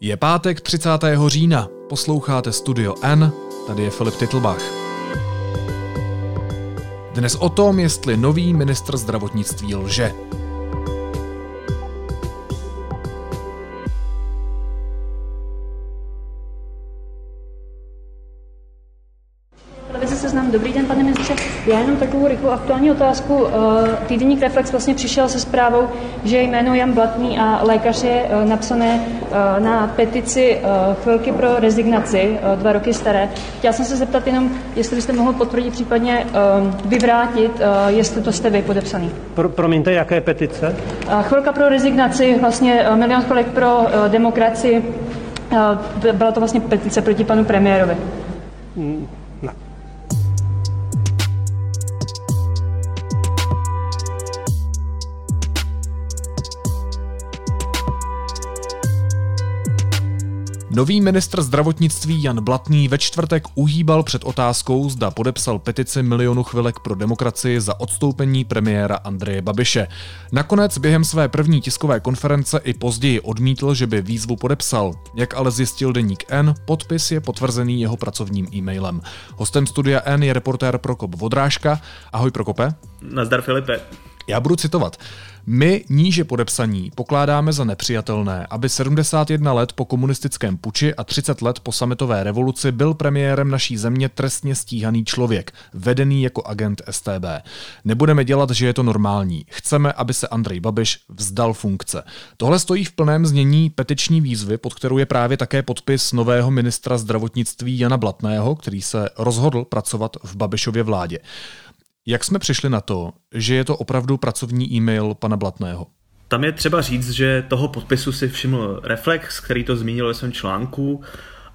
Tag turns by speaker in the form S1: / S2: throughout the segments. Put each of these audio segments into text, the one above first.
S1: Je pátek 30. října, posloucháte Studio N, tady je Filip Titlbach. Dnes o tom, jestli nový ministr zdravotnictví lže.
S2: Já jenom takovou rychlou aktuální otázku. Eh, týdeník Reflex vlastně přišel se zprávou, že jméno Jan Blatný a lékař je eh, napsané eh, na petici chvilky pro rezignaci, dva roky staré. Chtěla jsem se zeptat jenom, jestli byste mohl potvrdit, případně vyvrátit, jestli to jste vy podepsaný.
S3: Pro, promiňte, jaké petice?
S2: Chvilka pro rezignaci, vlastně milion chvilek pro demokracii. Byla to vlastně petice proti panu premiérovi.
S3: Hmm.
S1: Nový ministr zdravotnictví Jan Blatný ve čtvrtek uhýbal před otázkou, zda podepsal petici milionu chvilek pro demokracii za odstoupení premiéra Andreje Babiše. Nakonec během své první tiskové konference i později odmítl, že by výzvu podepsal. Jak ale zjistil deník N, podpis je potvrzený jeho pracovním e-mailem. Hostem studia N je reportér Prokop Vodrážka. Ahoj Prokope.
S4: Nazdar Filipe.
S1: Já budu citovat. My níže podepsaní pokládáme za nepřijatelné, aby 71 let po komunistickém puči a 30 let po sametové revoluci byl premiérem naší země trestně stíhaný člověk, vedený jako agent STB. Nebudeme dělat, že je to normální. Chceme, aby se Andrej Babiš vzdal funkce. Tohle stojí v plném znění petiční výzvy, pod kterou je právě také podpis nového ministra zdravotnictví Jana Blatného, který se rozhodl pracovat v Babišově vládě. Jak jsme přišli na to, že je to opravdu pracovní e-mail pana Blatného?
S4: Tam je třeba říct, že toho podpisu si všiml Reflex, který to zmínil ve svém článku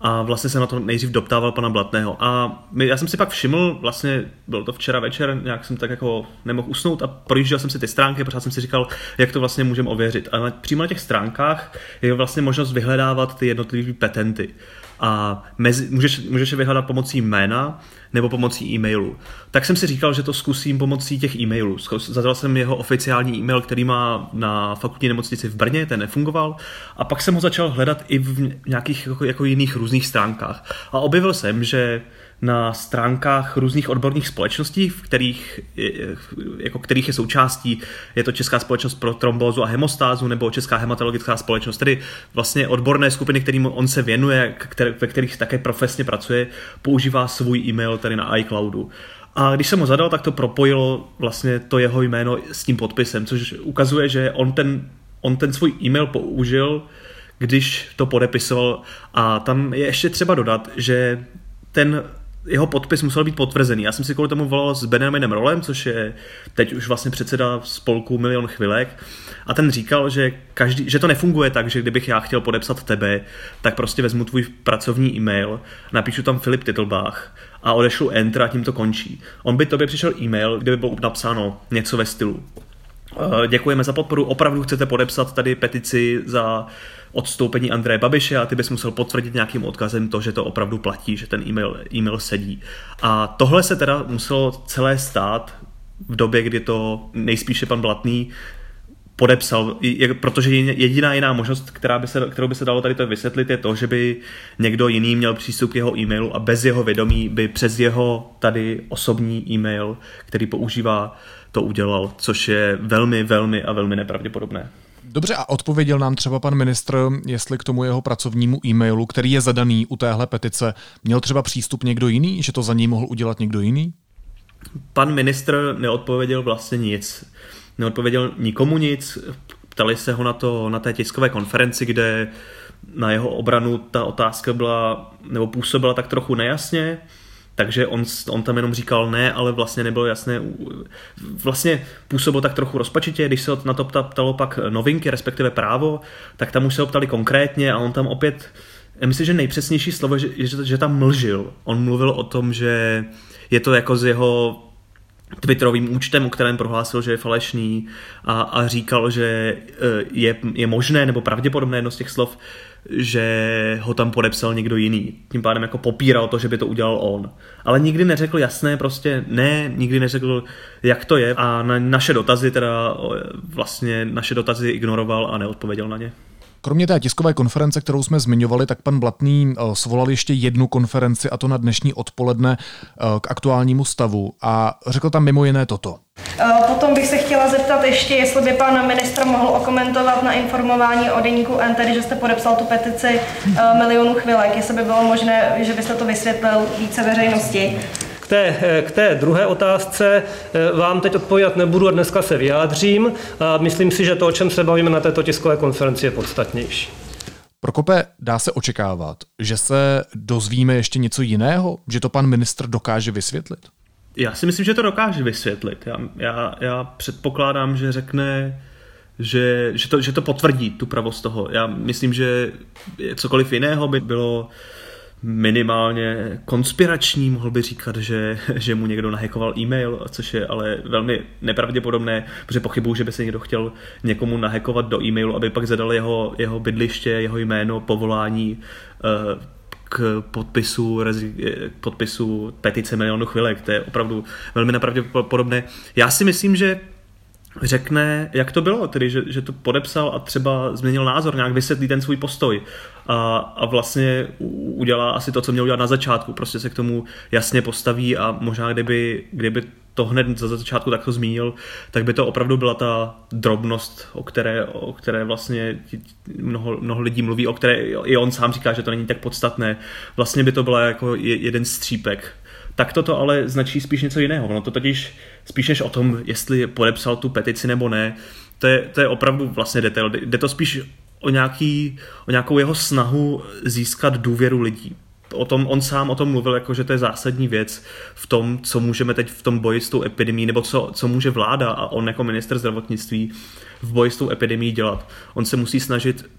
S4: a vlastně se na to nejdřív doptával pana Blatného. A my, já jsem si pak všiml, vlastně bylo to včera večer, nějak jsem tak jako nemohl usnout a projížděl jsem si ty stránky, protože jsem si říkal, jak to vlastně můžeme ověřit. A na, přímo na těch stránkách je vlastně možnost vyhledávat ty jednotlivé petenty a mezi, můžeš, můžeš je vyhledat pomocí jména nebo pomocí e-mailu. Tak jsem si říkal, že to zkusím pomocí těch e-mailů. Zadal jsem jeho oficiální e-mail, který má na fakultní nemocnici v Brně, ten nefungoval. A pak jsem ho začal hledat i v nějakých jako, jako jiných různých stránkách. A objevil jsem, že na stránkách různých odborných společností, v kterých, jako kterých je součástí, je to Česká společnost pro trombózu a hemostázu nebo Česká hematologická společnost, tedy vlastně odborné skupiny, kterým on se věnuje, které, ve kterých také profesně pracuje, používá svůj e-mail tady na iCloudu. A když jsem ho zadal, tak to propojilo vlastně to jeho jméno s tím podpisem, což ukazuje, že on ten, on ten svůj e-mail použil, když to podepisoval. A tam je ještě třeba dodat, že ten jeho podpis musel být potvrzený. Já jsem si kvůli tomu volal s Benjaminem Rolem, což je teď už vlastně předseda spolku Milion chvilek. A ten říkal, že, každý, že to nefunguje tak, že kdybych já chtěl podepsat tebe, tak prostě vezmu tvůj pracovní e-mail, napíšu tam Filip Titlbach a odešlu enter a tím to končí. On by tobě přišel e-mail, kde by bylo napsáno něco ve stylu. Eh, děkujeme za podporu, opravdu chcete podepsat tady petici za odstoupení Andreje Babiše a ty bys musel potvrdit nějakým odkazem to, že to opravdu platí, že ten e-mail, e-mail sedí. A tohle se teda muselo celé stát v době, kdy to nejspíše pan Blatný podepsal, protože jediná jiná možnost, která by se, kterou by se dalo tady to vysvětlit, je to, že by někdo jiný měl přístup k jeho e-mailu a bez jeho vědomí by přes jeho tady osobní e-mail, který používá, to udělal, což je velmi, velmi a velmi nepravděpodobné.
S1: Dobře, a odpověděl nám třeba pan ministr, jestli k tomu jeho pracovnímu e-mailu, který je zadaný u téhle petice, měl třeba přístup někdo jiný, že to za něj mohl udělat někdo jiný?
S4: Pan ministr neodpověděl vlastně nic. Neodpověděl nikomu nic. Ptali se ho na to na té tiskové konferenci, kde na jeho obranu ta otázka byla, nebo působila tak trochu nejasně takže on, on tam jenom říkal ne, ale vlastně nebylo jasné, vlastně působil tak trochu rozpačitě, když se na to ptalo pak novinky, respektive právo, tak tam už se ho ptali konkrétně a on tam opět, já myslím, že nejpřesnější slovo je, že, že tam mlžil. On mluvil o tom, že je to jako z jeho Twitterovým účtem, o kterém prohlásil, že je falešný a, a říkal, že e, je, je možné nebo pravděpodobné jedno z těch slov, že ho tam podepsal někdo jiný. Tím pádem jako popíral to, že by to udělal on. Ale nikdy neřekl jasné prostě ne, nikdy neřekl, jak to je a na naše dotazy teda vlastně naše dotazy ignoroval a neodpověděl na ně.
S1: Kromě té tiskové konference, kterou jsme zmiňovali, tak pan Blatný eh, svolal ještě jednu konferenci, a to na dnešní odpoledne eh, k aktuálnímu stavu. A řekl tam mimo jiné toto.
S5: Eh, potom bych se chtěla zeptat ještě, jestli by pan ministr mohl okomentovat na informování o deníku N, tedy že jste podepsal tu petici milionů chvilek, jestli by bylo možné, že byste to vysvětlil více veřejnosti
S3: té, k té druhé otázce eh, vám teď odpovídat nebudu a dneska se vyjádřím. A myslím si, že to, o čem se bavíme na této tiskové konferenci, je podstatnější.
S1: Prokope, dá se očekávat, že se dozvíme ještě něco jiného, že to pan ministr dokáže vysvětlit?
S4: Já si myslím, že to dokáže vysvětlit. Já, já, já předpokládám, že řekne, že, že, to, že to potvrdí tu pravost toho. Já myslím, že cokoliv jiného by bylo minimálně konspirační, mohl by říkat, že, že mu někdo nahekoval e-mail, což je ale velmi nepravděpodobné, protože pochybuju, že by se někdo chtěl někomu nahekovat do e-mailu, aby pak zadal jeho, jeho bydliště, jeho jméno, povolání eh, k podpisu, k podpisu petice milionu chvilek. To je opravdu velmi nepravděpodobné. Já si myslím, že řekne, jak to bylo, tedy že, že to podepsal a třeba změnil názor, nějak vysvětlí ten svůj postoj a, a vlastně udělá asi to, co měl udělat na začátku, prostě se k tomu jasně postaví a možná kdyby, kdyby to hned za začátku takto zmínil, tak by to opravdu byla ta drobnost, o které, o které vlastně mnoho, mnoho lidí mluví, o které i on sám říká, že to není tak podstatné. Vlastně by to byla jako jeden střípek tak toto ale značí spíš něco jiného. Ono to totiž spíš než o tom, jestli podepsal tu petici nebo ne, to je, to je opravdu vlastně detail. Jde to spíš o, nějaký, o nějakou jeho snahu získat důvěru lidí. O tom, on sám o tom mluvil, jako že to je zásadní věc v tom, co můžeme teď v tom boji s tou epidemí, nebo co, co může vláda a on jako minister zdravotnictví v boji s tou epidemí dělat. On se musí snažit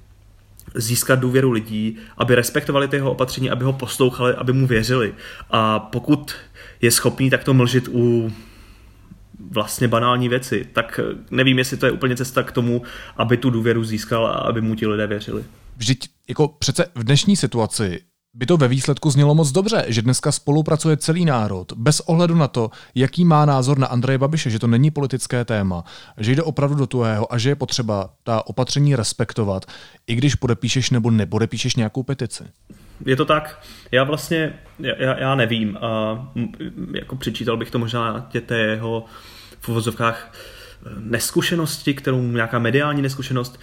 S4: získat důvěru lidí, aby respektovali ty jeho opatření, aby ho poslouchali, aby mu věřili. A pokud je schopný takto mlžit u vlastně banální věci, tak nevím, jestli to je úplně cesta k tomu, aby tu důvěru získal a aby mu ti lidé věřili.
S1: Vždyť jako přece v dnešní situaci by to ve výsledku znělo moc dobře, že dneska spolupracuje celý národ, bez ohledu na to, jaký má názor na Andreje Babiše, že to není politické téma, že jde opravdu do tuhého a že je potřeba ta opatření respektovat, i když podepíšeš nebo nepodepíšeš nějakou petici.
S4: Je to tak. Já vlastně, já, já nevím. A jako přičítal bych to možná tě té jeho v uvozovkách neskušenosti, kterou nějaká mediální neskušenost,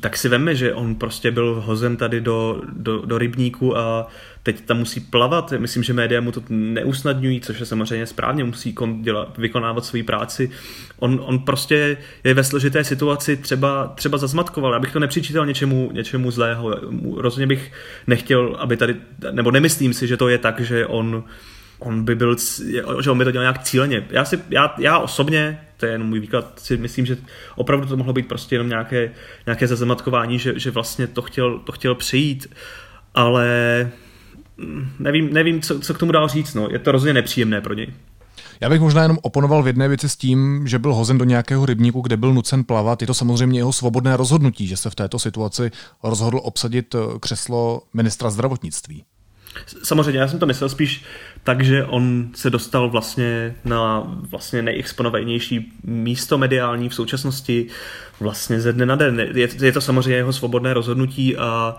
S4: tak si veme, že on prostě byl hozen tady do, do, do rybníku a teď tam musí plavat. Myslím, že média mu to neusnadňují, což je samozřejmě správně, musí kon, dělat, vykonávat svoji práci. On, on prostě je ve složité situaci třeba, třeba zazmatkoval. Já bych to nepřičítal něčemu, něčemu zlého. Rozhodně bych nechtěl, aby tady, nebo nemyslím si, že to je tak, že on on by byl, že on by to dělal nějak cíleně. Já, si, já, já osobně, to je jenom můj výklad, si myslím, že opravdu to mohlo být prostě jenom nějaké, nějaké zazematkování, že, že vlastně to chtěl, to chtěl přejít, ale mm, nevím, nevím co, co k tomu dál říct, no. je to rozhodně nepříjemné pro něj.
S1: Já bych možná jenom oponoval v jedné věci s tím, že byl hozen do nějakého rybníku, kde byl nucen plavat. Je to samozřejmě jeho svobodné rozhodnutí, že se v této situaci rozhodl obsadit eh, křeslo ministra zdravotnictví.
S4: Samozřejmě, já jsem to myslel spíš tak, že on se dostal vlastně na vlastně nejexponovanější místo mediální v současnosti vlastně ze dne na den. Je, je to samozřejmě jeho svobodné rozhodnutí a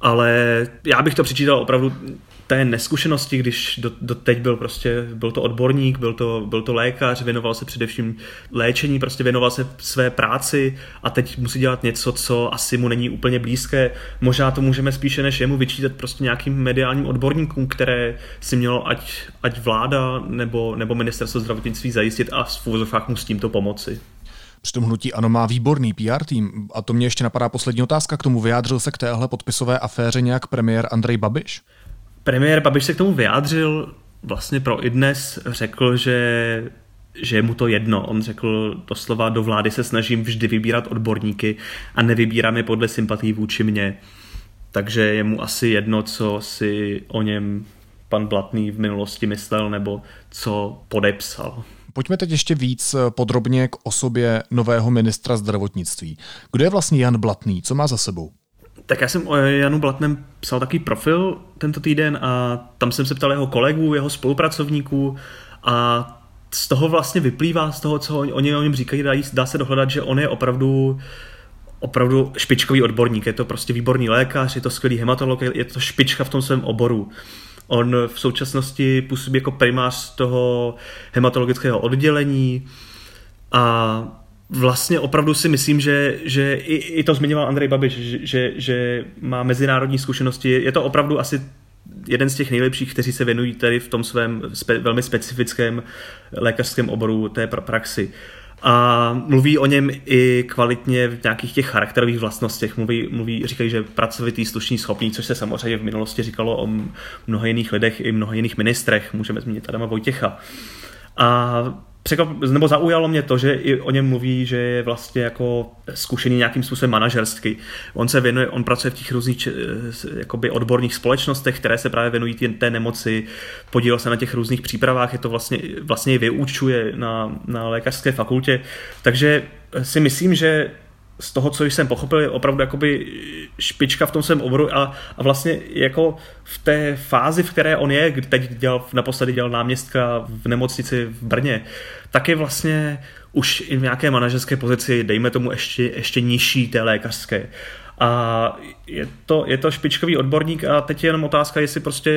S4: ale já bych to přičítal opravdu té neskušenosti, když do, do teď byl prostě, byl to odborník, byl to, byl to lékař, věnoval se především léčení, prostě věnoval se své práci a teď musí dělat něco, co asi mu není úplně blízké. Možná to můžeme spíše než jemu vyčítat prostě nějakým mediálním odborníkům, které si mělo ať, ať vláda nebo, nebo ministerstvo zdravotnictví zajistit a v úvozovkách mu s tímto pomoci.
S1: Přitom hnutí ANO má výborný PR tým. A to mě ještě napadá poslední otázka k tomu. Vyjádřil se k téhle podpisové aféře nějak premiér Andrej Babiš?
S4: Premiér Babiš se k tomu vyjádřil vlastně pro i dnes, řekl, že že je mu to jedno. On řekl doslova, do vlády se snažím vždy vybírat odborníky a nevybírám je podle sympatí vůči mně. Takže je mu asi jedno, co si o něm pan Blatný v minulosti myslel nebo co podepsal.
S1: Pojďme teď ještě víc podrobně k osobě nového ministra zdravotnictví. Kdo je vlastně Jan Blatný? Co má za sebou?
S4: Tak já jsem o Janu Blatnem psal takový profil tento týden a tam jsem se ptal jeho kolegů, jeho spolupracovníků a z toho vlastně vyplývá, z toho, co oni o něm říkají, dá, dá se dohledat, že on je opravdu opravdu špičkový odborník, je to prostě výborný lékař, je to skvělý hematolog, je to špička v tom svém oboru. On v současnosti působí jako primář toho hematologického oddělení a vlastně opravdu si myslím, že, že i, i to zmiňoval Andrej Babiš, že, že, že má mezinárodní zkušenosti. Je to opravdu asi jeden z těch nejlepších, kteří se věnují tady v tom svém spe, velmi specifickém lékařském oboru té praxi. A mluví o něm i kvalitně v nějakých těch charakterových vlastnostech. Mluví, mluví říkají, že pracovitý, slušný, schopný, což se samozřejmě v minulosti říkalo o mnoha jiných lidech i mnoha jiných ministrech. Můžeme zmínit Adama Vojtěcha. A překvap, nebo zaujalo mě to, že i o něm mluví, že je vlastně jako zkušený nějakým způsobem manažerský. On se věnuje, on pracuje v těch různých jakoby odborných společnostech, které se právě věnují té nemoci, podílel se na těch různých přípravách, je to vlastně, vlastně vyučuje na, na lékařské fakultě, takže si myslím, že z toho, co jsem pochopil, je opravdu jakoby špička v tom svém oboru a, a vlastně jako v té fázi, v které on je, teď dělal, naposledy dělal náměstka v nemocnici v Brně, tak je vlastně už i v nějaké manažerské pozici, dejme tomu ještě, ještě nižší té lékařské. A je to, je to špičkový odborník a teď je jenom otázka, jestli prostě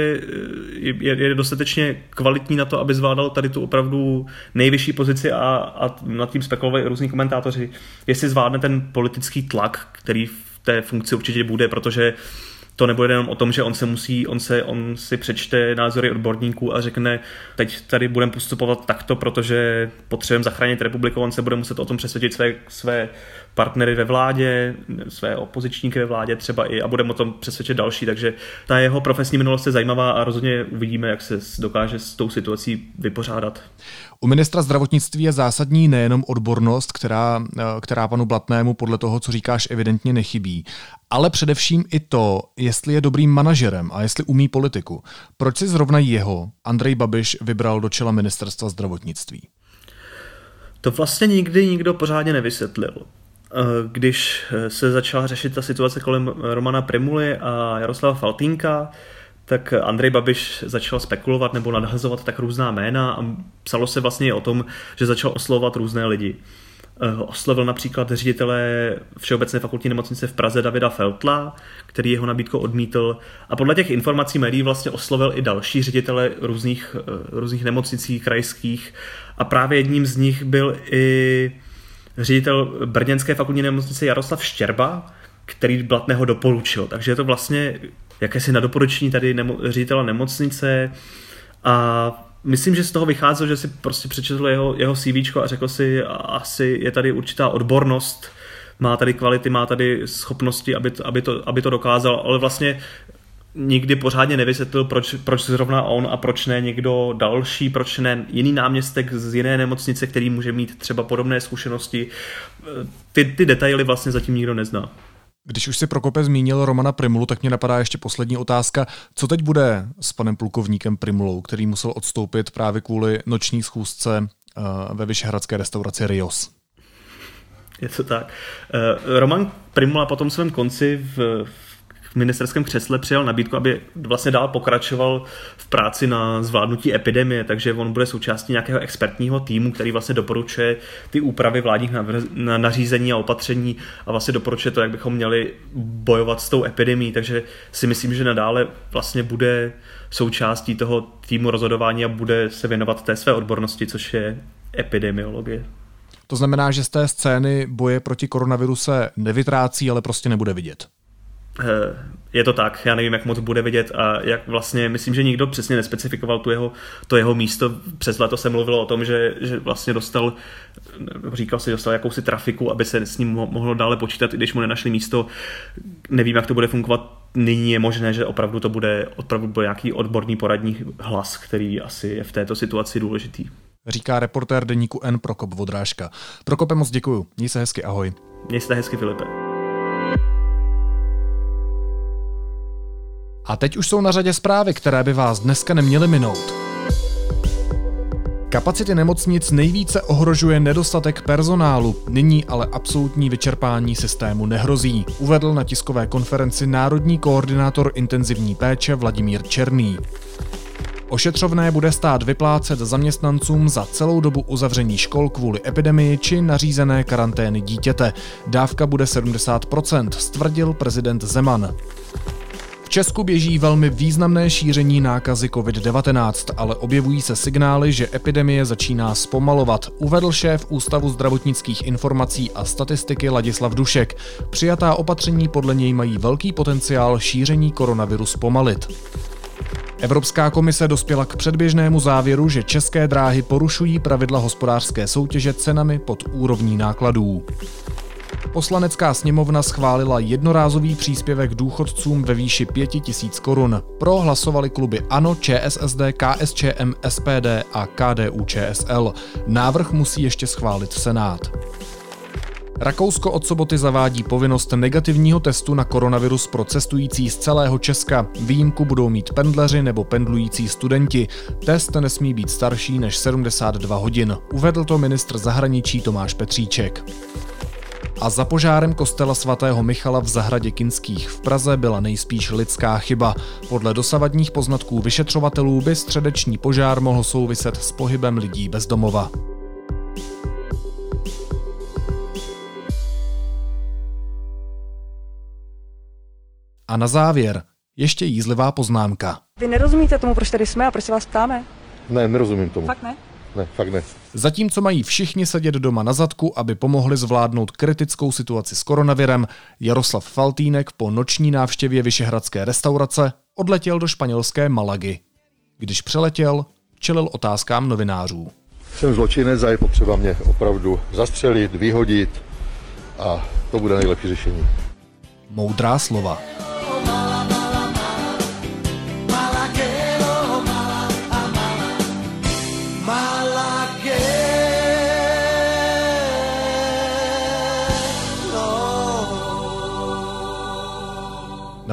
S4: je, je dostatečně kvalitní na to, aby zvládal tady tu opravdu nejvyšší pozici a, a nad tím spekulovali různí komentátoři, jestli zvládne ten politický tlak, který v té funkci určitě bude, protože to nebude jenom o tom, že on se musí, on, se, on si přečte názory odborníků a řekne, teď tady budeme postupovat takto, protože potřebujeme zachránit republiku, on se bude muset o tom přesvědčit své, své partnery ve vládě, své opozičníky ve vládě třeba i a budeme o tom přesvědčit další, takže ta jeho profesní minulost je zajímavá a rozhodně uvidíme, jak se dokáže s tou situací vypořádat.
S1: U ministra zdravotnictví je zásadní nejenom odbornost, která, která panu Blatnému podle toho, co říkáš, evidentně nechybí, ale především i to, jestli je dobrým manažerem a jestli umí politiku. Proč si zrovna jeho Andrej Babiš vybral do čela ministerstva zdravotnictví?
S4: To vlastně nikdy nikdo pořádně nevysvětlil. Eh, když se začala řešit ta situace kolem Romana Primuly a Jaroslava Faltínka, tak Andrej Babiš začal spekulovat nebo nadhazovat tak různá jména a psalo se vlastně o tom, že začal oslovovat různé lidi. Eh, oslovil například ředitele Všeobecné fakultní nemocnice v Praze Davida Feltla, který jeho nabídku odmítl. A podle těch informací médií vlastně oslovil i další ředitele různých, eh, různých nemocnicí krajských. A právě jedním z nich byl i ředitel Brněnské fakultní nemocnice Jaroslav Štěrba, který Blatného doporučil. Takže je to vlastně jakési na doporučení tady nemo, ředitela nemocnice a myslím, že z toho vycházel, že si prostě přečetl jeho, jeho CV a řekl si, asi je tady určitá odbornost, má tady kvality, má tady schopnosti, aby to, aby to, aby to dokázal, ale vlastně nikdy pořádně nevysvětlil, proč, proč zrovna on a proč ne někdo další, proč ne jiný náměstek z jiné nemocnice, který může mít třeba podobné zkušenosti. Ty, ty detaily vlastně zatím nikdo nezná.
S1: Když už si Prokope zmínil Romana Primulu, tak mě napadá ještě poslední otázka. Co teď bude s panem plukovníkem Primulou, který musel odstoupit právě kvůli noční schůzce eh, ve vyšehradské restauraci Rios?
S4: Je to tak. Eh, Roman Primula po tom svém konci v, ministerském křesle přijal nabídku, aby vlastně dál pokračoval v práci na zvládnutí epidemie, takže on bude součástí nějakého expertního týmu, který vlastně doporučuje ty úpravy vládních nařízení a opatření a vlastně doporučuje to, jak bychom měli bojovat s tou epidemí, takže si myslím, že nadále vlastně bude součástí toho týmu rozhodování a bude se věnovat té své odbornosti, což je epidemiologie.
S1: To znamená, že z té scény boje proti koronaviru se nevytrácí, ale prostě nebude vidět.
S4: Eh, je to tak, já nevím, jak moc bude vidět a jak vlastně, myslím, že nikdo přesně nespecifikoval tu jeho, to jeho místo. Přes leto se mluvilo o tom, že, že vlastně dostal, říkal si, dostal jakousi trafiku, aby se s ním mohlo dále počítat, i když mu nenašli místo. Nevím, jak to bude fungovat. Nyní je možné, že opravdu to bude, opravdu bude nějaký odborný poradní hlas, který asi je v této situaci důležitý.
S1: Říká reportér deníku N Prokop Vodrážka. Prokope, moc děkuju. Měj se hezky, ahoj.
S4: Měj se hezky, Filipe.
S1: A teď už jsou na řadě zprávy, které by vás dneska neměly minout. Kapacity nemocnic nejvíce ohrožuje nedostatek personálu, nyní ale absolutní vyčerpání systému nehrozí, uvedl na tiskové konferenci národní koordinátor intenzivní péče Vladimír Černý. Ošetřovné bude stát vyplácet zaměstnancům za celou dobu uzavření škol kvůli epidemii či nařízené karantény dítěte. Dávka bude 70%, stvrdil prezident Zeman. Česku běží velmi významné šíření nákazy COVID-19, ale objevují se signály, že epidemie začíná zpomalovat, uvedl šéf Ústavu zdravotnických informací a statistiky Ladislav Dušek. Přijatá opatření podle něj mají velký potenciál šíření koronaviru zpomalit. Evropská komise dospěla k předběžnému závěru, že české dráhy porušují pravidla hospodářské soutěže cenami pod úrovní nákladů. Poslanecká sněmovna schválila jednorázový příspěvek důchodcům ve výši 5000 korun. Pro hlasovali kluby ANO, ČSSD, KSČM, SPD a KDU ČSL. Návrh musí ještě schválit Senát. Rakousko od soboty zavádí povinnost negativního testu na koronavirus pro cestující z celého Česka. Výjimku budou mít pendleři nebo pendlující studenti. Test nesmí být starší než 72 hodin. Uvedl to ministr zahraničí Tomáš Petříček. A za požárem kostela svatého Michala v zahradě Kinských v Praze byla nejspíš lidská chyba. Podle dosavadních poznatků vyšetřovatelů by středeční požár mohl souviset s pohybem lidí bez domova. A na závěr ještě jízlivá poznámka.
S6: Vy nerozumíte tomu, proč tady jsme a proč se vás ptáme?
S7: Ne, nerozumím tomu.
S6: Fakt ne?
S7: Ne, fakt ne.
S1: Zatímco mají všichni sedět doma na zadku, aby pomohli zvládnout kritickou situaci s koronavirem, Jaroslav Faltýnek po noční návštěvě Vyšehradské restaurace odletěl do španělské Malagy. Když přeletěl, čelil otázkám novinářů.
S7: Jsem zločinec a je potřeba mě opravdu zastřelit, vyhodit a to bude nejlepší řešení.
S1: Moudrá slova.